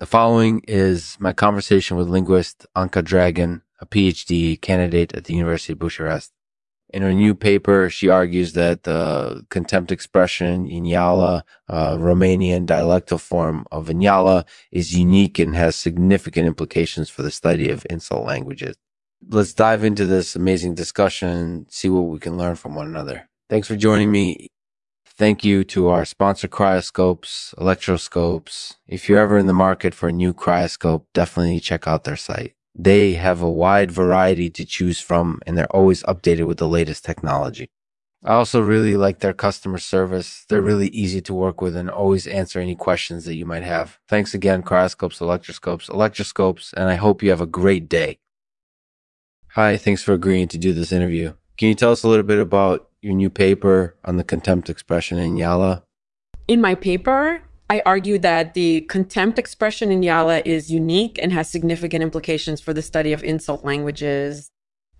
The following is my conversation with linguist Anca Dragan, a PhD candidate at the University of Bucharest. In her new paper, she argues that the contempt expression Inyala, a Romanian dialectal form of Inyala, is unique and has significant implications for the study of insult languages. Let's dive into this amazing discussion see what we can learn from one another. Thanks for joining me. Thank you to our sponsor, Cryoscopes, Electroscopes. If you're ever in the market for a new cryoscope, definitely check out their site. They have a wide variety to choose from, and they're always updated with the latest technology. I also really like their customer service. They're really easy to work with and always answer any questions that you might have. Thanks again, Cryoscopes, Electroscopes, Electroscopes, and I hope you have a great day. Hi, thanks for agreeing to do this interview. Can you tell us a little bit about your new paper on the contempt expression Inyala? In my paper, I argue that the contempt expression Inyala is unique and has significant implications for the study of insult languages.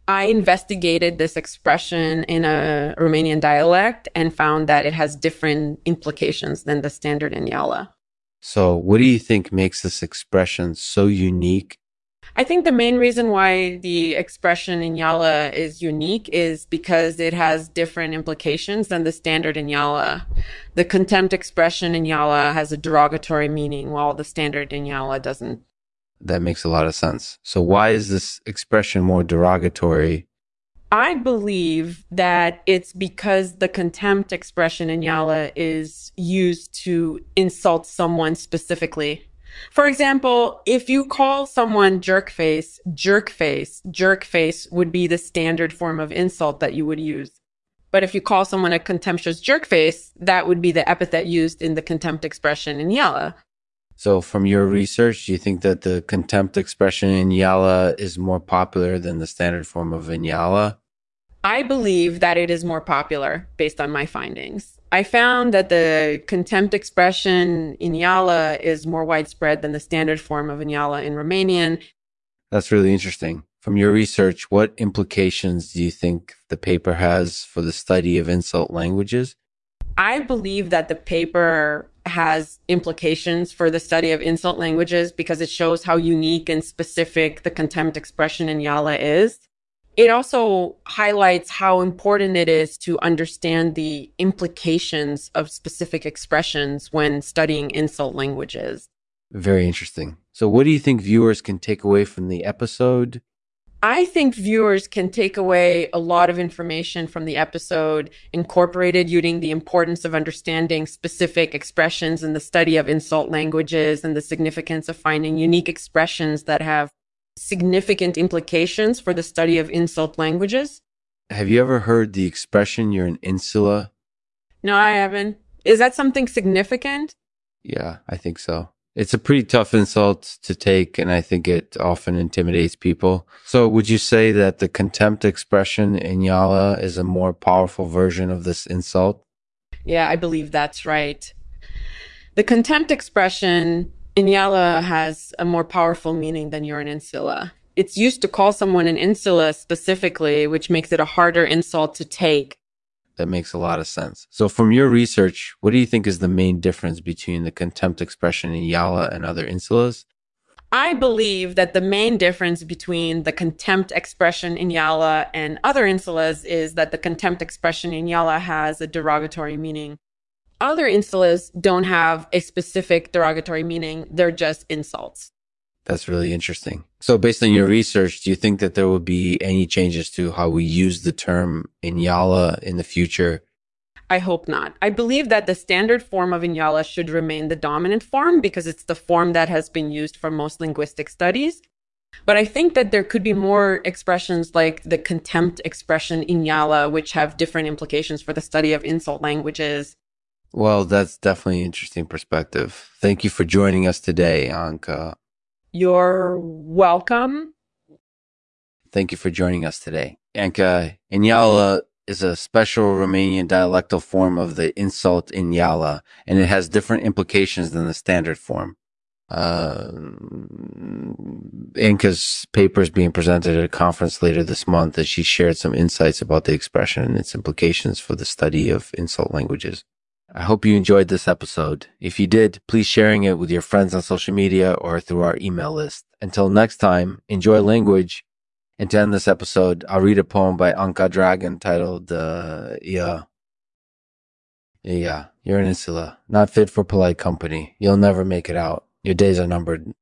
I investigated this expression in a Romanian dialect and found that it has different implications than the standard Inyala. So, what do you think makes this expression so unique I think the main reason why the expression Inyala is unique is because it has different implications than the standard Inyala. The contempt expression Inyala has a derogatory meaning, while the standard Inyala doesn't. That makes a lot of sense. So, why is this expression more derogatory? I believe that it's because the contempt expression Inyala is used to insult someone specifically. For example, if you call someone jerkface, jerkface, jerkface would be the standard form of insult that you would use. But if you call someone a contemptuous jerkface, that would be the epithet used in the contempt expression Inyala. So, from your research, do you think that the contempt expression Inyala is more popular than the standard form of Inyala? I believe that it is more popular based on my findings. I found that the contempt expression Inyala is more widespread than the standard form of Inyala in Romanian. That's really interesting. From your research, what implications do you think the paper has for the study of insult languages? I believe that the paper has implications for the study of insult languages because it shows how unique and specific the contempt expression Inyala is. It also highlights how important it is to understand the implications of specific expressions when studying insult languages. Very interesting. So, what do you think viewers can take away from the episode? I think viewers can take away a lot of information from the episode, incorporated using the importance of understanding specific expressions in the study of insult languages and the significance of finding unique expressions that have significant implications for the study of insult languages. Have you ever heard the expression you're an insula? No, I haven't. Is that something significant? Yeah, I think so. It's a pretty tough insult to take, and I think it often intimidates people. So, would you say that the contempt expression Inyala is a more powerful version of this insult? Yeah, I believe that's right. The contempt expression Inyala has a more powerful meaning than you're an insula. It's used to call someone an insula specifically, which makes it a harder insult to take. That makes a lot of sense. So, from your research, what do you think is the main difference between the contempt expression Inyala and other insulas? I believe that the main difference between the contempt expression in Inyala and other insulas is that the contempt expression in Inyala has a derogatory meaning. Other insults don't have a specific derogatory meaning, they're just insults. That's really interesting. So, based on your mm-hmm. research, do you think that there will be any changes to how we use the term Inyala in the future? I hope not. I believe that the standard form of Inyala should remain the dominant form because it's the form that has been used for most linguistic studies. But I think that there could be more expressions like the contempt expression Inyala, which have different implications for the study of insult languages well, that's definitely an interesting perspective. Thank you for joining us today, Anca. You're welcome. Thank you for joining us today. Anca, Inyala is a special Romanian dialectal form of the insult Inyala, and it has different implications than the standard form. Uh, Anca's paper is being presented at a conference later this month, and she shared some insights about the expression and its implications for the study of insult languages. I hope you enjoyed this episode. If you did, please sharing it with your friends on social media or through our email list. Until next time, enjoy language. And to end this episode, I'll read a poem by Anca Dragan titled, uh, Yeah. Yeah, you're an insula, not fit for polite company. You'll never make it out. Your days are numbered.